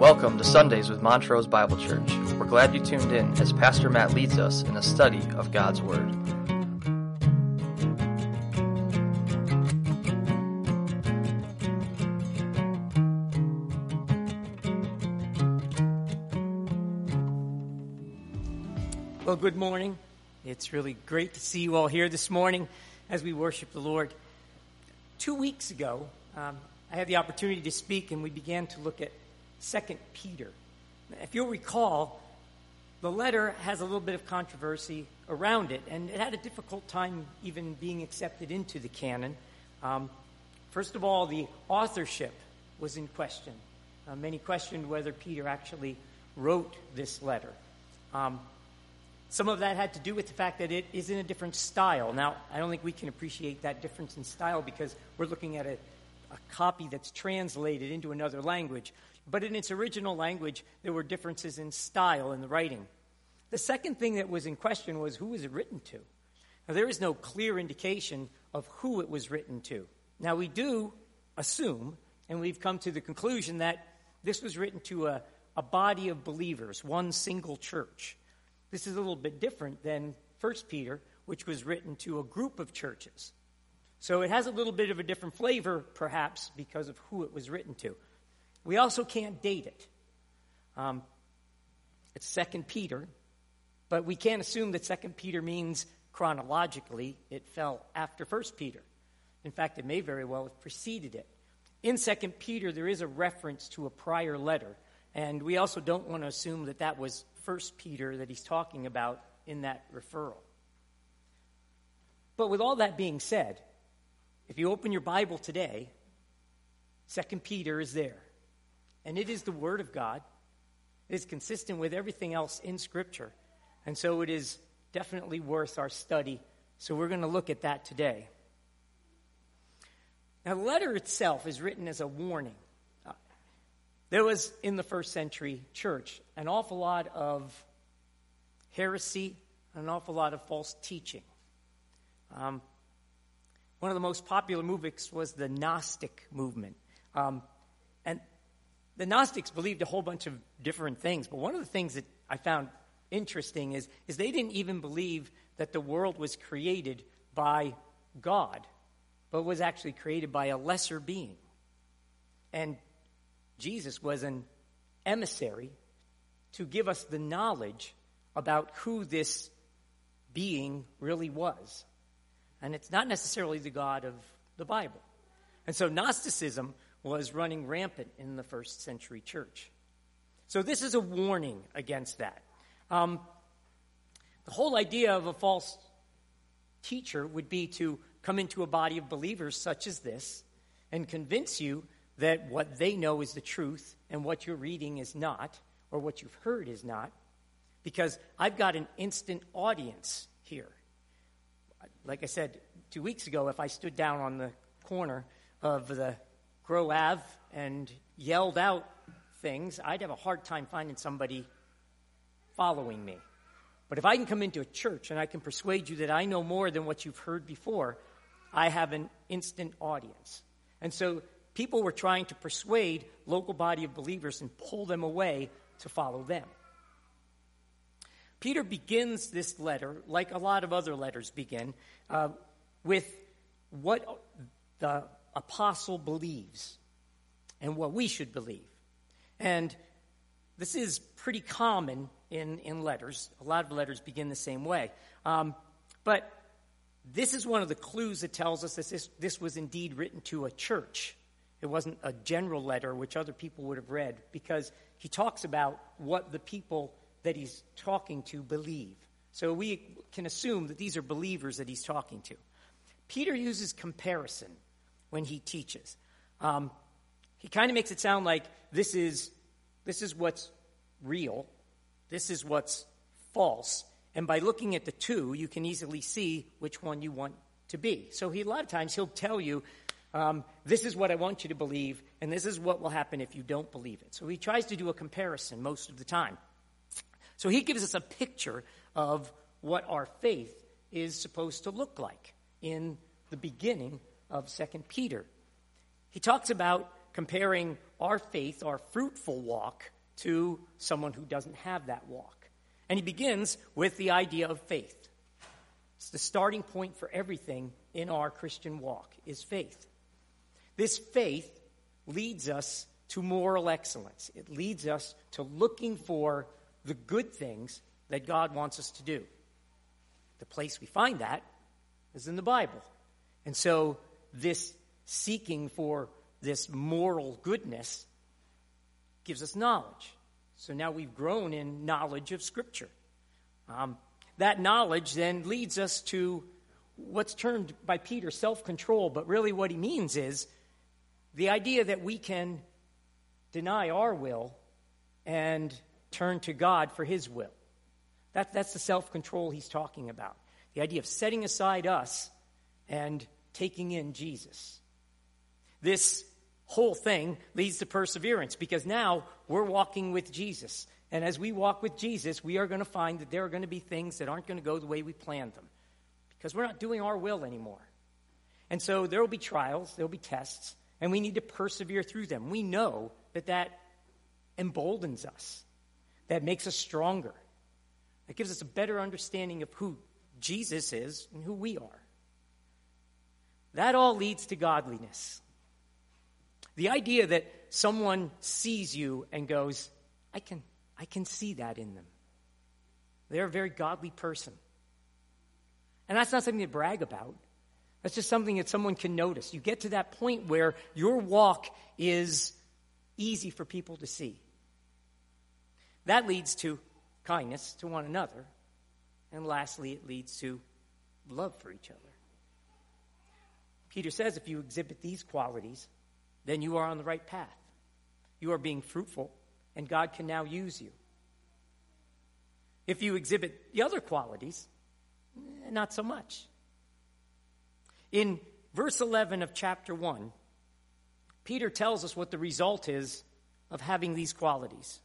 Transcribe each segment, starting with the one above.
Welcome to Sundays with Montrose Bible Church. We're glad you tuned in as Pastor Matt leads us in a study of God's Word. Well, good morning. It's really great to see you all here this morning as we worship the Lord. Two weeks ago, um, I had the opportunity to speak, and we began to look at Second Peter. If you'll recall, the letter has a little bit of controversy around it, and it had a difficult time even being accepted into the canon. Um, first of all, the authorship was in question. Uh, many questioned whether Peter actually wrote this letter. Um, some of that had to do with the fact that it is in a different style. Now, I don't think we can appreciate that difference in style because we're looking at a, a copy that's translated into another language. But in its original language, there were differences in style in the writing. The second thing that was in question was who was it written to? Now, there is no clear indication of who it was written to. Now, we do assume, and we've come to the conclusion that this was written to a, a body of believers, one single church. This is a little bit different than 1 Peter, which was written to a group of churches. So it has a little bit of a different flavor, perhaps, because of who it was written to. We also can't date it. Um, it's Second Peter, but we can't assume that Second Peter means chronologically it fell after First Peter. In fact, it may very well have preceded it. In Second Peter, there is a reference to a prior letter, and we also don't want to assume that that was First Peter that he's talking about in that referral. But with all that being said, if you open your Bible today, Second Peter is there. And it is the Word of God. It is consistent with everything else in Scripture. And so it is definitely worth our study. So we're going to look at that today. Now, the letter itself is written as a warning. Uh, there was, in the first century church, an awful lot of heresy, an awful lot of false teaching. Um, one of the most popular movements was the Gnostic movement. Um, and the Gnostics believed a whole bunch of different things, but one of the things that I found interesting is, is they didn't even believe that the world was created by God, but was actually created by a lesser being. And Jesus was an emissary to give us the knowledge about who this being really was. And it's not necessarily the God of the Bible. And so Gnosticism was running rampant in the first century church. So, this is a warning against that. Um, the whole idea of a false teacher would be to come into a body of believers such as this and convince you that what they know is the truth and what you're reading is not, or what you've heard is not, because I've got an instant audience here. Like I said two weeks ago, if I stood down on the corner of the Grow Ave and yelled out things, I'd have a hard time finding somebody following me. But if I can come into a church and I can persuade you that I know more than what you've heard before, I have an instant audience. And so people were trying to persuade local body of believers and pull them away to follow them. Peter begins this letter, like a lot of other letters begin, uh, with what the apostle believes and what we should believe. And this is pretty common in, in letters. A lot of letters begin the same way. Um, but this is one of the clues that tells us that this, this was indeed written to a church. It wasn't a general letter, which other people would have read, because he talks about what the people that he's talking to believe. So we can assume that these are believers that he's talking to. Peter uses comparison when he teaches. Um, he kind of makes it sound like this is, this is what's real, this is what's false, and by looking at the two, you can easily see which one you want to be. So he, a lot of times he'll tell you, um, this is what I want you to believe, and this is what will happen if you don't believe it. So he tries to do a comparison most of the time. So he gives us a picture of what our faith is supposed to look like in the beginning of Second Peter. He talks about comparing our faith, our fruitful walk, to someone who doesn't have that walk. And he begins with the idea of faith. It's the starting point for everything in our Christian walk is faith. This faith leads us to moral excellence. It leads us to looking for the good things that God wants us to do. The place we find that is in the Bible. And so, this seeking for this moral goodness gives us knowledge. So now we've grown in knowledge of Scripture. Um, that knowledge then leads us to what's termed by Peter self control, but really what he means is the idea that we can deny our will and turn to God for his will. That, that's the self control he's talking about. The idea of setting aside us and taking in Jesus. This whole thing leads to perseverance because now we're walking with Jesus. And as we walk with Jesus, we are going to find that there are going to be things that aren't going to go the way we planned them because we're not doing our will anymore. And so there will be trials, there will be tests, and we need to persevere through them. We know that that emboldens us, that makes us stronger, that gives us a better understanding of who Jesus is and who we are. That all leads to godliness. The idea that someone sees you and goes, I can, I can see that in them. They're a very godly person. And that's not something to brag about. That's just something that someone can notice. You get to that point where your walk is easy for people to see. That leads to kindness to one another. And lastly, it leads to love for each other. Peter says if you exhibit these qualities, then you are on the right path. You are being fruitful, and God can now use you. If you exhibit the other qualities, eh, not so much. In verse 11 of chapter 1, Peter tells us what the result is of having these qualities.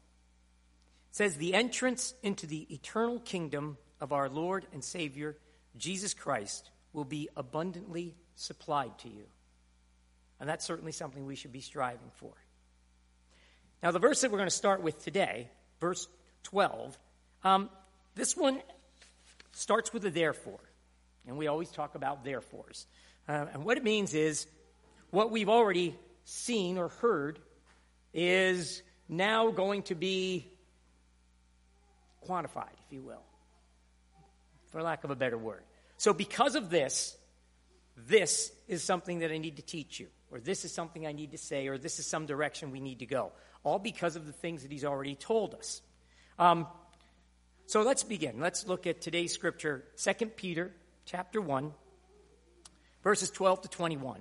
Says, The entrance into the eternal kingdom of our Lord and Savior, Jesus Christ, will be abundantly supplied to you. And that's certainly something we should be striving for. Now, the verse that we're going to start with today, verse 12, um, this one starts with a therefore. And we always talk about therefores. Uh, and what it means is what we've already seen or heard is now going to be quantified, if you will, for lack of a better word. So, because of this, this is something that I need to teach you or this is something I need to say, or this is some direction we need to go. All because of the things that he's already told us. Um, so let's begin. Let's look at today's scripture, 2 Peter chapter 1, verses 12 to 21.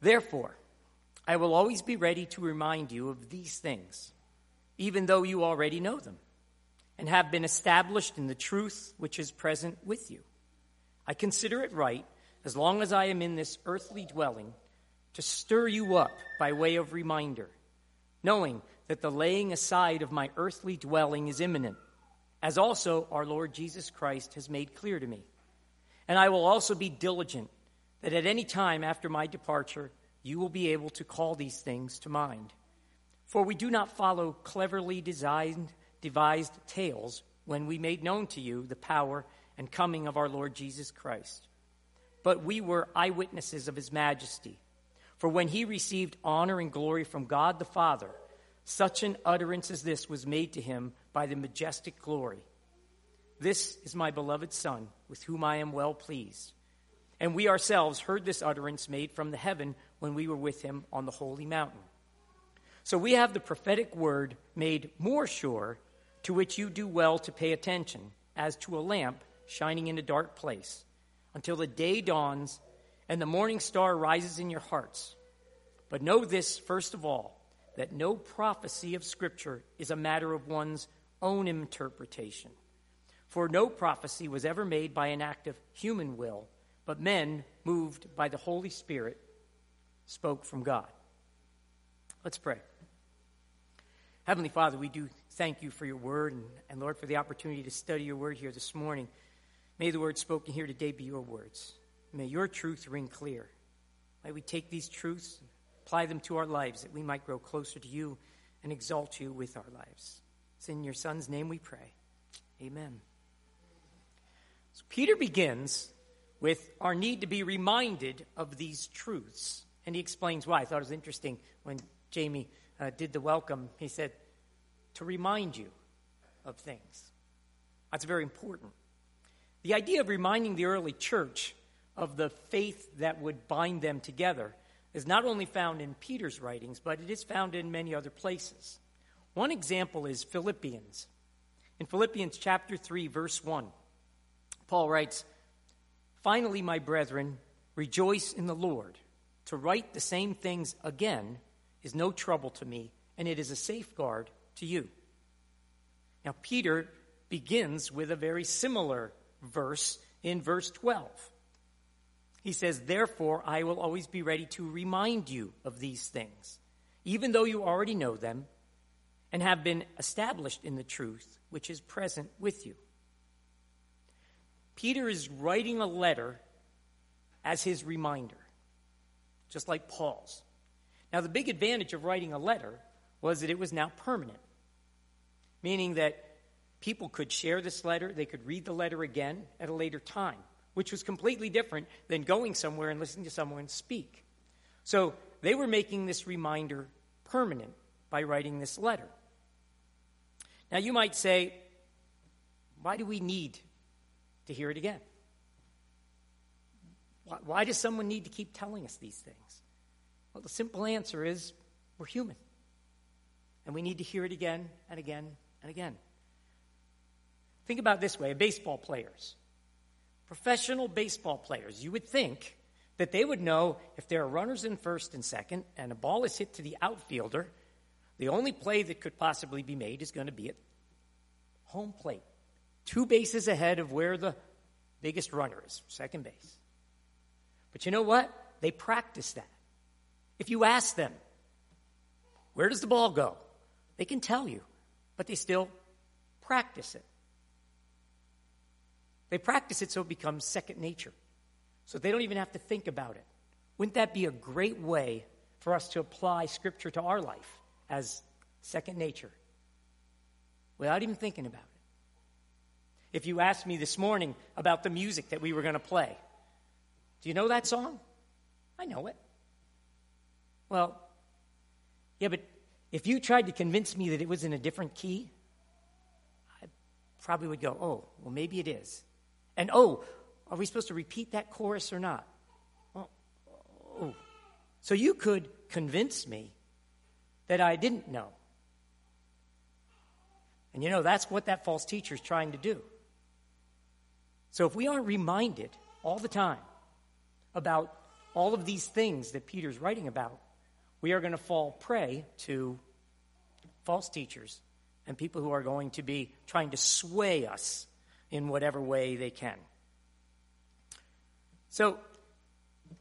Therefore, I will always be ready to remind you of these things, even though you already know them and have been established in the truth which is present with you. I consider it right as long as I am in this earthly dwelling, to stir you up by way of reminder, knowing that the laying aside of my earthly dwelling is imminent, as also our Lord Jesus Christ has made clear to me. And I will also be diligent that at any time after my departure, you will be able to call these things to mind. For we do not follow cleverly designed, devised tales when we made known to you the power and coming of our Lord Jesus Christ but we were eyewitnesses of his majesty. For when he received honor and glory from God the Father, such an utterance as this was made to him by the majestic glory. This is my beloved Son, with whom I am well pleased. And we ourselves heard this utterance made from the heaven when we were with him on the holy mountain. So we have the prophetic word made more sure, to which you do well to pay attention, as to a lamp shining in a dark place until the day dawns and the morning star rises in your hearts. But know this, first of all, that no prophecy of Scripture is a matter of one's own interpretation. For no prophecy was ever made by an act of human will, but men, moved by the Holy Spirit, spoke from God. Let's pray. Heavenly Father, we do thank you for your word and, and Lord, for the opportunity to study your word here this morning. May the words spoken here today be your words. May your truth ring clear. May we take these truths, apply them to our lives, that we might grow closer to you and exalt you with our lives. It's in your Son's name we pray. Amen. So Peter begins with our need to be reminded of these truths. And he explains why. I thought it was interesting when Jamie uh, did the welcome. He said, to remind you of things. That's very important. The idea of reminding the early church of the faith that would bind them together is not only found in Peter's writings, but it is found in many other places. One example is Philippians. In Philippians chapter 3, verse 1, Paul writes, Finally, my brethren, rejoice in the Lord. To write the same things again is no trouble to me, and it is a safeguard to you. Now, Peter begins with a very similar verse in verse 12. He says, Therefore, I will always be ready to remind you of these things, even though you already know them and have been established in the truth which is present with you. Peter is writing a letter as his reminder, just like Paul's. Now, the big advantage of writing a letter was that it was now permanent, meaning that people could share this letter, they could read the letter again at a later time which was completely different than going somewhere and listening to someone speak. So they were making this reminder permanent by writing this letter. Now you might say, why do we need to hear it again? Why, does someone need to keep telling us these things? Well, the simple answer is we're human. And we need to hear it again and again and again. Think about this way baseball players professional baseball players, you would think that they would know if there are runners in first and second and a ball is hit to the outfielder, the only play that could possibly be made is going to be at home plate, two bases ahead of where the biggest runner is, second base. But you know what? They practice that. If you ask them, where does the ball go? They can tell you, but they still practice it. They practice it so it becomes second nature, so they don't even have to think about it. Wouldn't that be a great way for us to apply Scripture to our life as second nature without even thinking about it? If you asked me this morning about the music that we were going to play, do you know that song? I know it. Well, yeah, but if you tried to convince me that it was in a different key, I probably would go, oh, well, maybe it is. And oh, are we supposed to repeat that chorus or not? Well, oh. So you could convince me that I didn't know. And you know, that's what that false teacher is trying to do. So if we aren't reminded all the time about all of these things that Peter's writing about, we are going to fall prey to false teachers and people who are going to be trying to sway us in whatever way they can. So,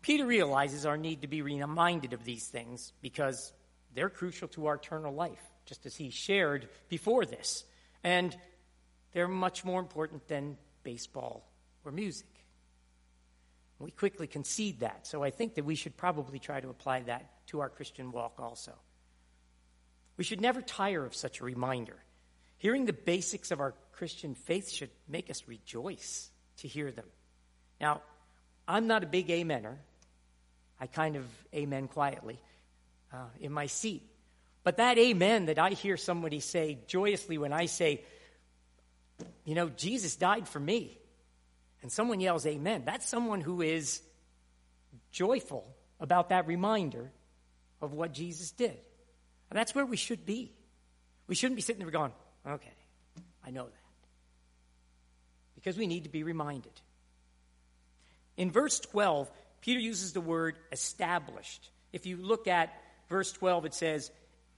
Peter realizes our need to be reminded of these things because they're crucial to our eternal life, just as he shared before this. And they're much more important than baseball or music. We quickly concede that, so I think that we should probably try to apply that to our Christian walk also. We should never tire of such a reminder. Hearing the basics of our Christian faith should make us rejoice to hear them. Now, I'm not a big amener. I kind of amen quietly uh, in my seat. But that amen that I hear somebody say joyously when I say, you know, Jesus died for me, and someone yells amen, that's someone who is joyful about that reminder of what Jesus did. And that's where we should be. We shouldn't be sitting there going, okay, I know that because we need to be reminded. In verse 12, Peter uses the word established. If you look at verse 12, it says,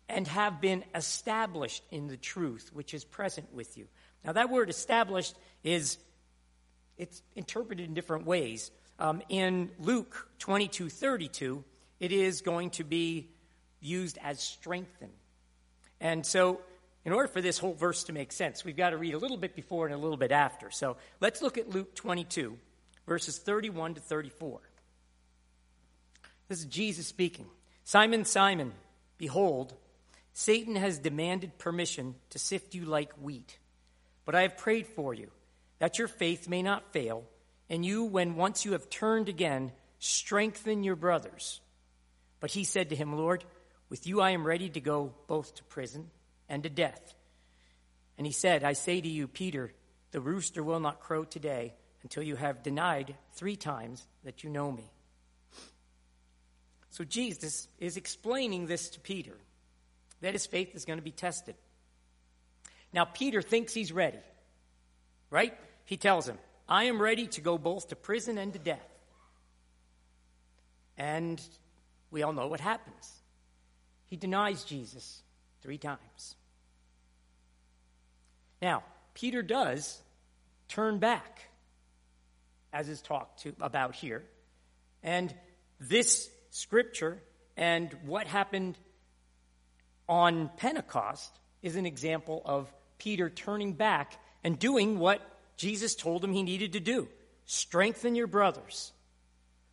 and have been established in the truth which is present with you. Now, that word established is it's interpreted in different ways. Um, in Luke 22 32, it is going to be used as strengthened. And so in order for this whole verse to make sense, we've got to read a little bit before and a little bit after. So let's look at Luke 22, verses 31 to 34. This is Jesus speaking. Simon, Simon, behold, Satan has demanded permission to sift you like wheat. But I have prayed for you, that your faith may not fail, and you, when once you have turned again, strengthen your brothers. But he said to him, Lord, with you I am ready to go both to prison and to death. And he said, I say to you, Peter, the rooster will not crow today until you have denied three times that you know me. So Jesus is explaining this to Peter that his faith is going to be tested. Now, Peter thinks he's ready, right? He tells him, I am ready to go both to prison and to death. And we all know what happens. He denies Jesus three times. Now, Peter does turn back, as is talked to, about here. And this scripture and what happened on Pentecost is an example of Peter turning back and doing what Jesus told him he needed to do strengthen your brothers.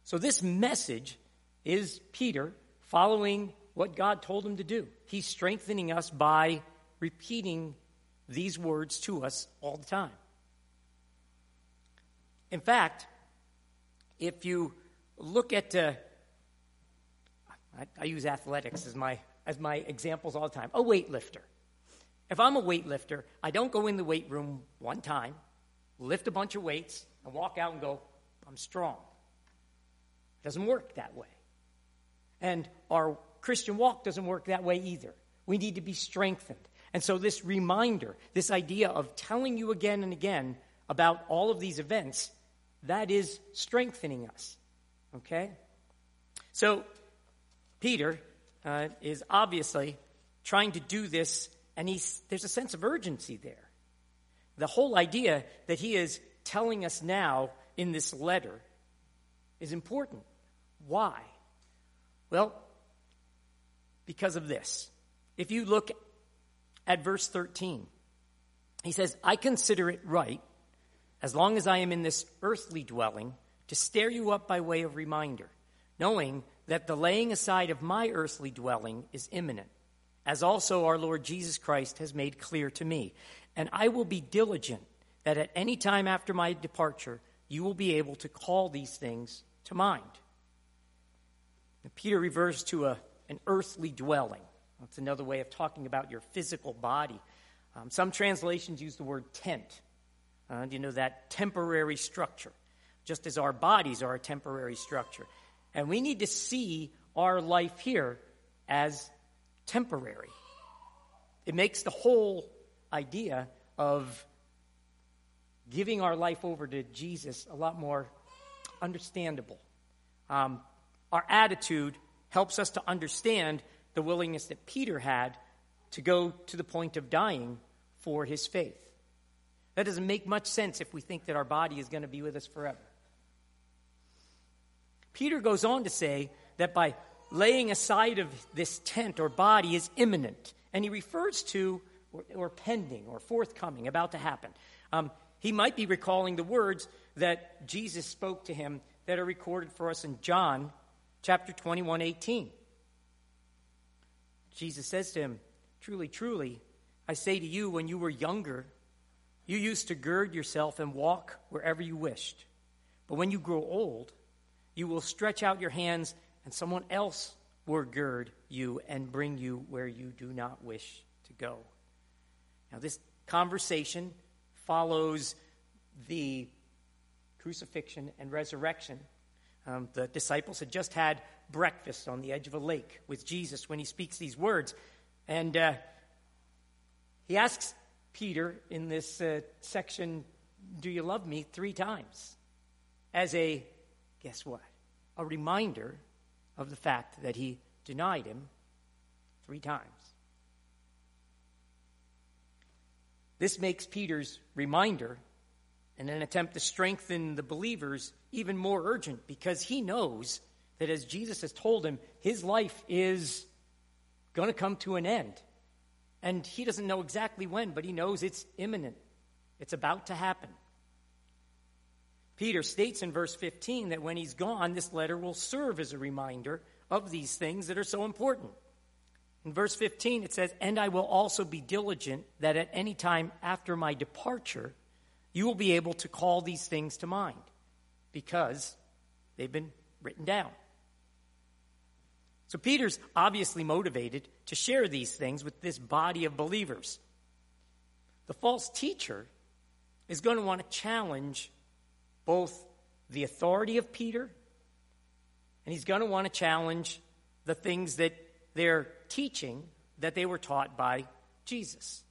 So, this message is Peter following what God told him to do. He's strengthening us by repeating these words to us all the time. In fact, if you look at, uh, I, I use athletics as my, as my examples all the time, a weightlifter. If I'm a weightlifter, I don't go in the weight room one time, lift a bunch of weights, and walk out and go, I'm strong. It doesn't work that way. And our Christian walk doesn't work that way either. We need to be strengthened. And so, this reminder, this idea of telling you again and again about all of these events, that is strengthening us. Okay? So, Peter uh, is obviously trying to do this, and he's, there's a sense of urgency there. The whole idea that he is telling us now in this letter is important. Why? Well, because of this. If you look at verse 13. He says, I consider it right, as long as I am in this earthly dwelling, to stir you up by way of reminder, knowing that the laying aside of my earthly dwelling is imminent, as also our Lord Jesus Christ has made clear to me. And I will be diligent that at any time after my departure, you will be able to call these things to mind. Peter refers to a, an earthly dwelling. That's another way of talking about your physical body. Um, some translations use the word tent. Uh, you know, that temporary structure, just as our bodies are a temporary structure. And we need to see our life here as temporary. It makes the whole idea of giving our life over to Jesus a lot more understandable. Um, our attitude helps us to understand the willingness that Peter had to go to the point of dying for his faith. That doesn't make much sense if we think that our body is going to be with us forever. Peter goes on to say that by laying aside of this tent or body is imminent, and he refers to or, or pending or forthcoming, about to happen. Um, he might be recalling the words that Jesus spoke to him that are recorded for us in John chapter 21, 18. Jesus says to him, Truly, truly, I say to you, when you were younger, you used to gird yourself and walk wherever you wished. But when you grow old, you will stretch out your hands, and someone else will gird you and bring you where you do not wish to go. Now, this conversation follows the crucifixion and resurrection. Um, the disciples had just had breakfast on the edge of a lake with Jesus when he speaks these words. And uh, he asks Peter in this uh, section, Do you love me? three times. As a, guess what? A reminder of the fact that he denied him three times. This makes Peter's reminder in an attempt to strengthen the believers even more urgent because he knows that as Jesus has told him, his life is going to come to an end. And he doesn't know exactly when, but he knows it's imminent, it's about to happen. Peter states in verse 15 that when he's gone, this letter will serve as a reminder of these things that are so important. In verse 15, it says, And I will also be diligent that at any time after my departure, you will be able to call these things to mind because they've been written down. So Peter's obviously motivated to share these things with this body of believers. The false teacher is going to want to challenge both the authority of Peter and he's going to want to challenge the things that they're teaching that they were taught by Jesus.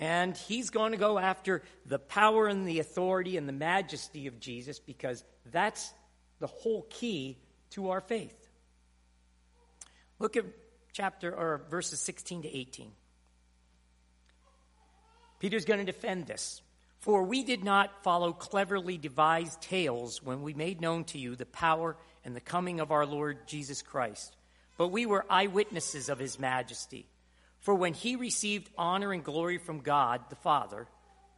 And he's going to go after the power and the authority and the majesty of Jesus because that's the whole key to our faith. Look at chapter or verses 16 to 18. Peter's going to defend this. For we did not follow cleverly devised tales when we made known to you the power and the coming of our Lord Jesus Christ, but we were eyewitnesses of his majesty. For when he received honor and glory from God the Father,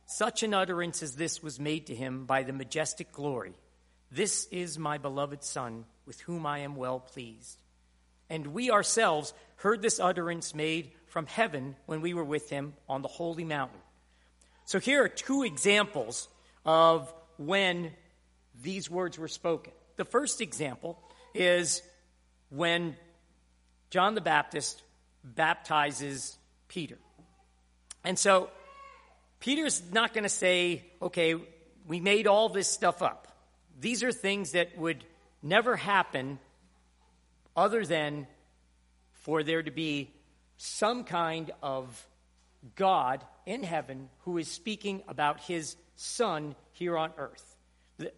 such an utterance as this was made to him by the majestic glory This is my beloved Son, with whom I am well pleased. And we ourselves heard this utterance made from heaven when we were with him on the holy mountain. So here are two examples of when these words were spoken. The first example is when John the Baptist baptizes Peter. And so Peter's not going to say, okay, we made all this stuff up. These are things that would never happen other than for there to be some kind of God in heaven who is speaking about his son here on earth.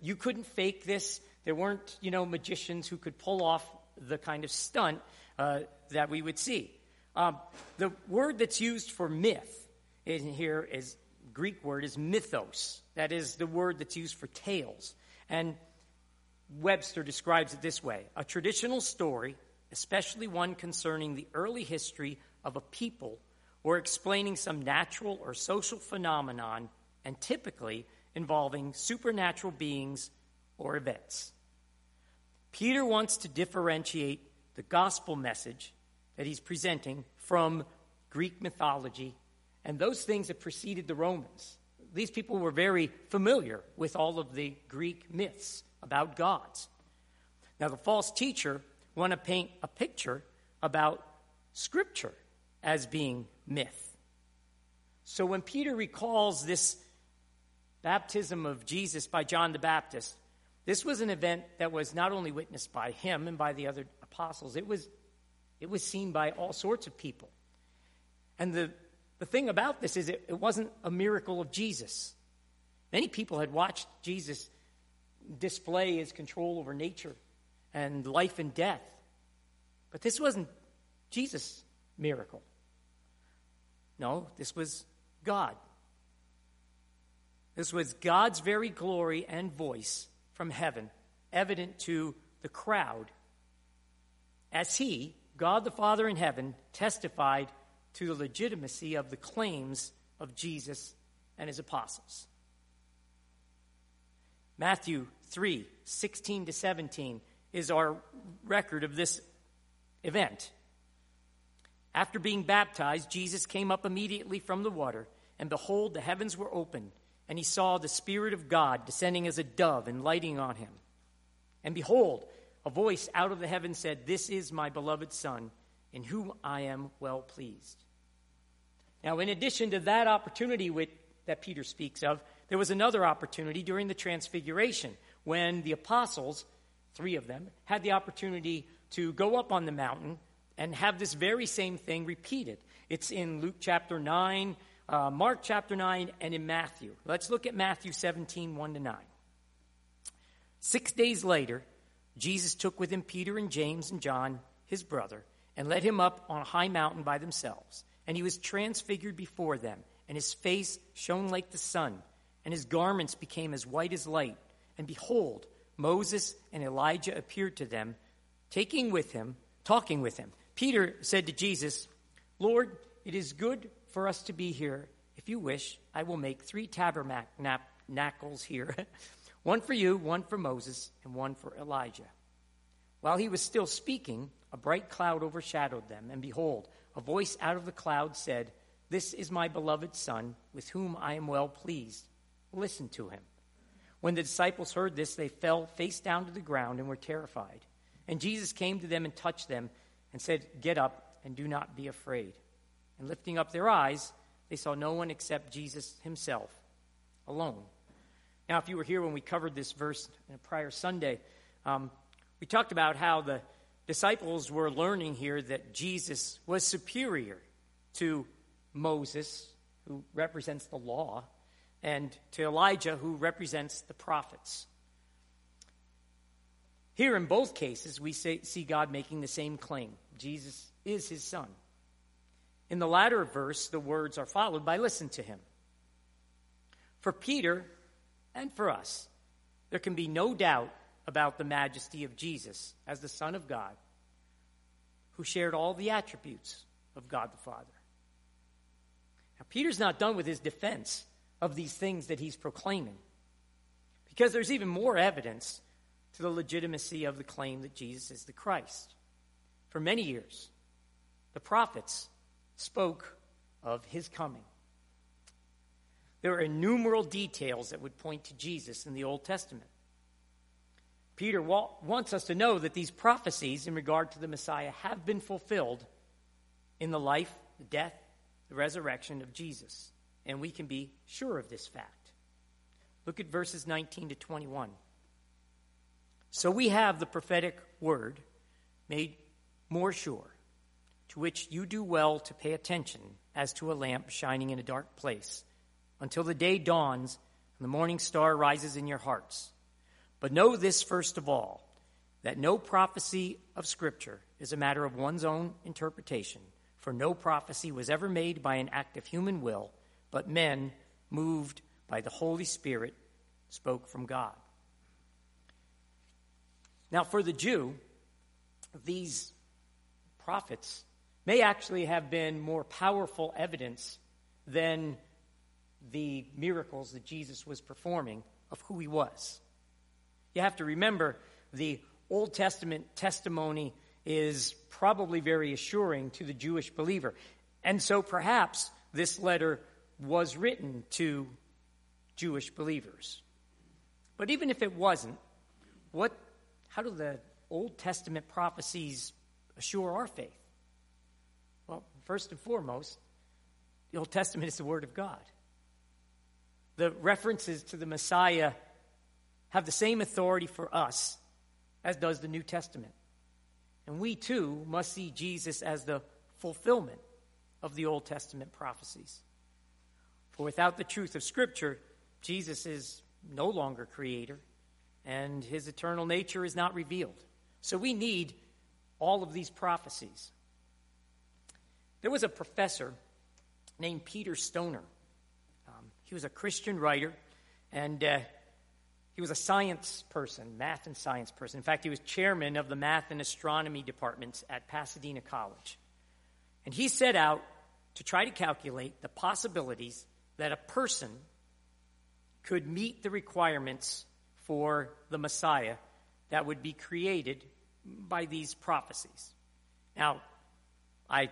You couldn't fake this. There weren't, you know, magicians who could pull off the kind of stunt uh, that we would see. Um, the word that's used for myth in here is Greek word is mythos. That is the word that's used for tales. And Webster describes it this way a traditional story, especially one concerning the early history of a people or explaining some natural or social phenomenon, and typically involving supernatural beings or events. Peter wants to differentiate the gospel message that he's presenting from Greek mythology and those things that preceded the Romans. These people were very familiar with all of the Greek myths about gods. Now, the false teacher want to paint a picture about Scripture as being myth. So when Peter recalls this baptism of Jesus by John the Baptist, this was an event that was not only witnessed by him and by the other apostles, it was, it was seen by all sorts of people. And the, the thing about this is it, it wasn't a miracle of Jesus. Many people had watched Jesus display his control over nature and life and death. But this wasn't Jesus' miracle. No, this was God. This was God's very glory and voice from heaven, evident to the crowd, as He, God the Father in heaven, testified to the legitimacy of the claims of Jesus and His apostles. Matthew 3 16 to 17 is our record of this event. After being baptized, Jesus came up immediately from the water, and behold, the heavens were opened, and he saw the Spirit of God descending as a dove and lighting on him. And behold, a voice out of the heaven said, This is my beloved Son, in whom I am well pleased. Now, in addition to that opportunity with, that Peter speaks of, there was another opportunity during the Transfiguration when the apostles, three of them, had the opportunity to go up on the mountain and have this very same thing repeated. It's in Luke chapter 9, uh, Mark chapter 9, and in Matthew. Let's look at Matthew 17, 1 to 9. Six days later, Jesus took with him Peter and James and John, his brother, and led him up on a high mountain by themselves. And he was transfigured before them, and his face shone like the sun, and his garments became as white as light. And behold, Moses and Elijah appeared to them, taking with him, talking with him. Peter said to Jesus, Lord, it is good for us to be here. If you wish, I will make three tabernacles here one for you, one for Moses, and one for Elijah. While he was still speaking, a bright cloud overshadowed them, and behold, a voice out of the cloud said, This is my beloved Son, with whom I am well pleased. Listen to him. When the disciples heard this, they fell face down to the ground and were terrified. And Jesus came to them and touched them and said, Get up and do not be afraid. And lifting up their eyes, they saw no one except Jesus himself alone. Now, if you were here when we covered this verse in a prior Sunday, um, we talked about how the disciples were learning here that Jesus was superior to Moses, who represents the law, and to Elijah, who represents the prophets. Here, in both cases, we see God making the same claim Jesus is his son. In the latter verse, the words are followed by listen to him. For Peter and for us, there can be no doubt about the majesty of Jesus as the Son of God, who shared all the attributes of God the Father. Now, Peter's not done with his defense of these things that he's proclaiming, because there's even more evidence to the legitimacy of the claim that Jesus is the Christ. For many years, the prophets spoke of his coming. There are innumerable details that would point to Jesus in the Old Testament. Peter wants us to know that these prophecies in regard to the Messiah have been fulfilled in the life, the death, the resurrection of Jesus. And we can be sure of this fact. Look at verses 19 to 21. So we have the prophetic word made more sure, to which you do well to pay attention as to a lamp shining in a dark place, until the day dawns and the morning star rises in your hearts. But know this first of all that no prophecy of Scripture is a matter of one's own interpretation, for no prophecy was ever made by an act of human will, but men, moved by the Holy Spirit, spoke from God. Now, for the Jew, these prophets may actually have been more powerful evidence than the miracles that Jesus was performing of who he was. You have to remember the Old Testament testimony is probably very assuring to the Jewish believer. And so perhaps this letter was written to Jewish believers. But even if it wasn't, what, how do the Old Testament prophecies assure our faith? Well, first and foremost, the Old Testament is the Word of God. The references to the Messiah have the same authority for us as does the New Testament. And we too must see Jesus as the fulfillment of the Old Testament prophecies. For without the truth of Scripture, Jesus is no longer creator, and his eternal nature is not revealed. So we need all of these prophecies. There was a professor named Peter Stoner. He was a Christian writer, and uh, he was a science person, math and science person. In fact, he was chairman of the math and astronomy departments at Pasadena College. And he set out to try to calculate the possibilities that a person could meet the requirements for the Messiah that would be created by these prophecies. Now, I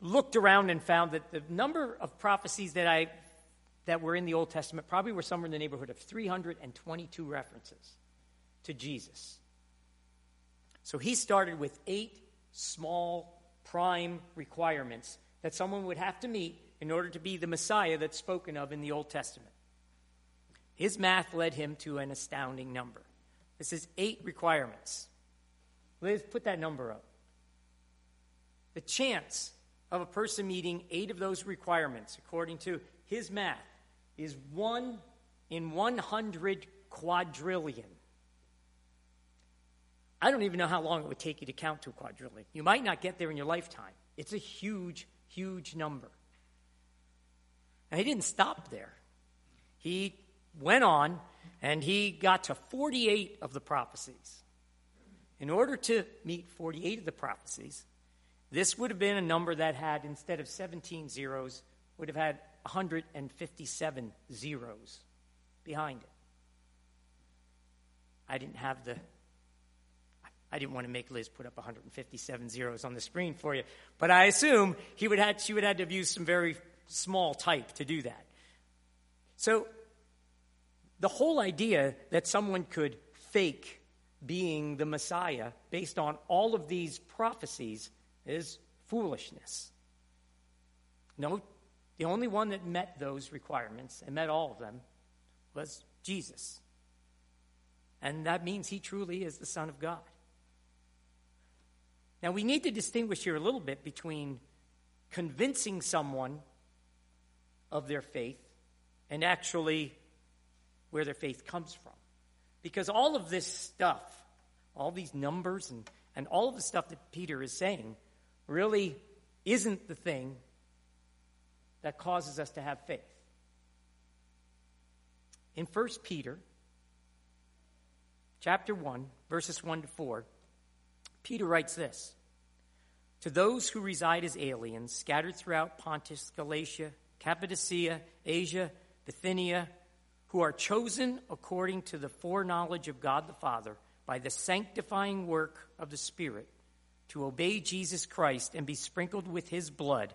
looked around and found that the number of prophecies that I that were in the Old Testament probably were somewhere in the neighborhood of 322 references to Jesus. So he started with eight small prime requirements that someone would have to meet in order to be the Messiah that's spoken of in the Old Testament. His math led him to an astounding number. This is eight requirements. Liz, put that number up. The chance of a person meeting eight of those requirements, according to his math, is 1 in 100 quadrillion. I don't even know how long it would take you to count to a quadrillion. You might not get there in your lifetime. It's a huge, huge number. And he didn't stop there. He went on and he got to 48 of the prophecies. In order to meet 48 of the prophecies, this would have been a number that had, instead of 17 zeros, would have had 157 zeros behind it. I didn't have the I didn't want to make Liz put up 157 zeros on the screen for you, but I assume he would have, she would have had to used some very small type to do that. So, the whole idea that someone could fake being the Messiah based on all of these prophecies is foolishness. No, the only one that met those requirements and met all of them was Jesus. And that means he truly is the Son of God. Now, we need to distinguish here a little bit between convincing someone of their faith and actually where their faith comes from. Because all of this stuff, all these numbers and, and all of the stuff that Peter is saying, really isn't the thing that causes us to have faith. In 1 Peter chapter 1, verses 1 to 4, Peter writes this To those who reside as aliens, scattered throughout Pontus, Galatia, Cappadocia, Asia, Bithynia, who are chosen according to the foreknowledge of God the Father by the sanctifying work of the Spirit to obey Jesus Christ and be sprinkled with his blood,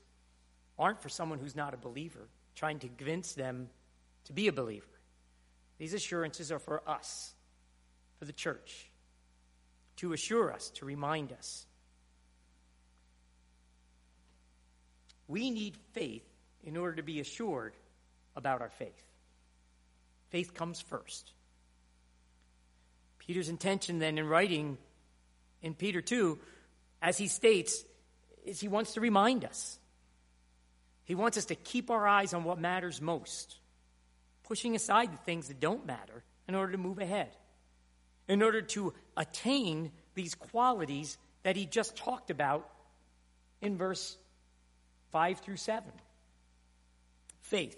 aren't for someone who's not a believer, trying to convince them to be a believer. These assurances are for us, for the church to assure us, to remind us. We need faith in order to be assured about our faith. Faith comes first. Peter's intention then in writing in Peter 2, as he states, is he wants to remind us. He wants us to keep our eyes on what matters most, pushing aside the things that don't matter in order to move ahead in order to attain these qualities that he just talked about in verse 5 through 7 faith,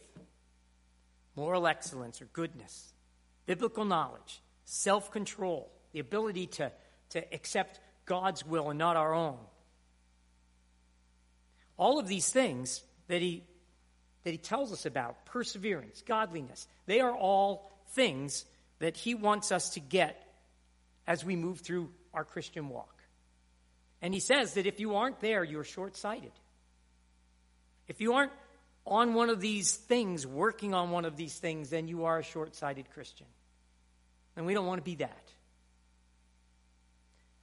moral excellence or goodness, biblical knowledge, self control, the ability to, to accept God's will and not our own. All of these things that he, that he tells us about perseverance, godliness they are all things that he wants us to get as we move through our Christian walk. And he says that if you aren't there, you're short sighted. If you aren't on one of these things, working on one of these things, then you are a short sighted Christian. And we don't want to be that.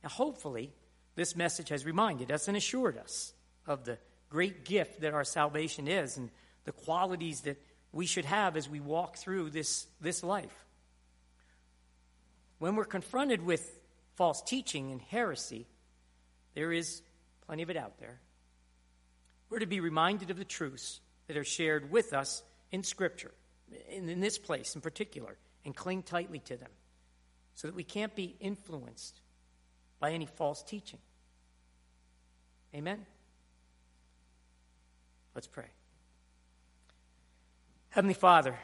Now, hopefully, this message has reminded us and assured us of the great gift that our salvation is and the qualities that we should have as we walk through this, this life when we're confronted with false teaching and heresy, there is plenty of it out there. We're to be reminded of the truths that are shared with us in Scripture, in, in this place in particular, and cling tightly to them so that we can't be influenced by any false teaching. Amen? Let's pray. Heavenly Father,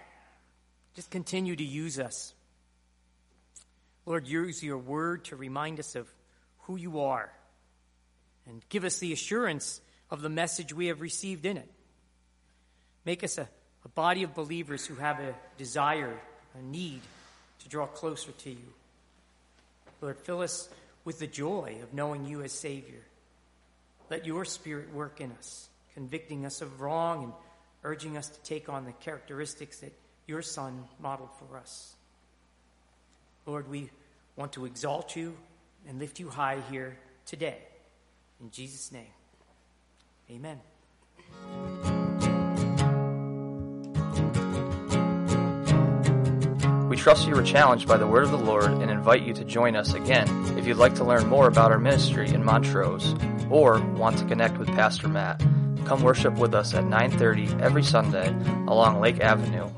just continue to use us Lord, use your word to remind us of who you are and give us the assurance of the message we have received in it. Make us a, a body of believers who have a desire, a need to draw closer to you. Lord, fill us with the joy of knowing you as Savior. Let your Spirit work in us, convicting us of wrong and urging us to take on the characteristics that your Son modeled for us. Lord, we want to exalt you and lift you high here today. In Jesus' name, amen. We trust you were challenged by the word of the Lord and invite you to join us again if you'd like to learn more about our ministry in Montrose or want to connect with Pastor Matt. Come worship with us at 9:30 every Sunday along Lake Avenue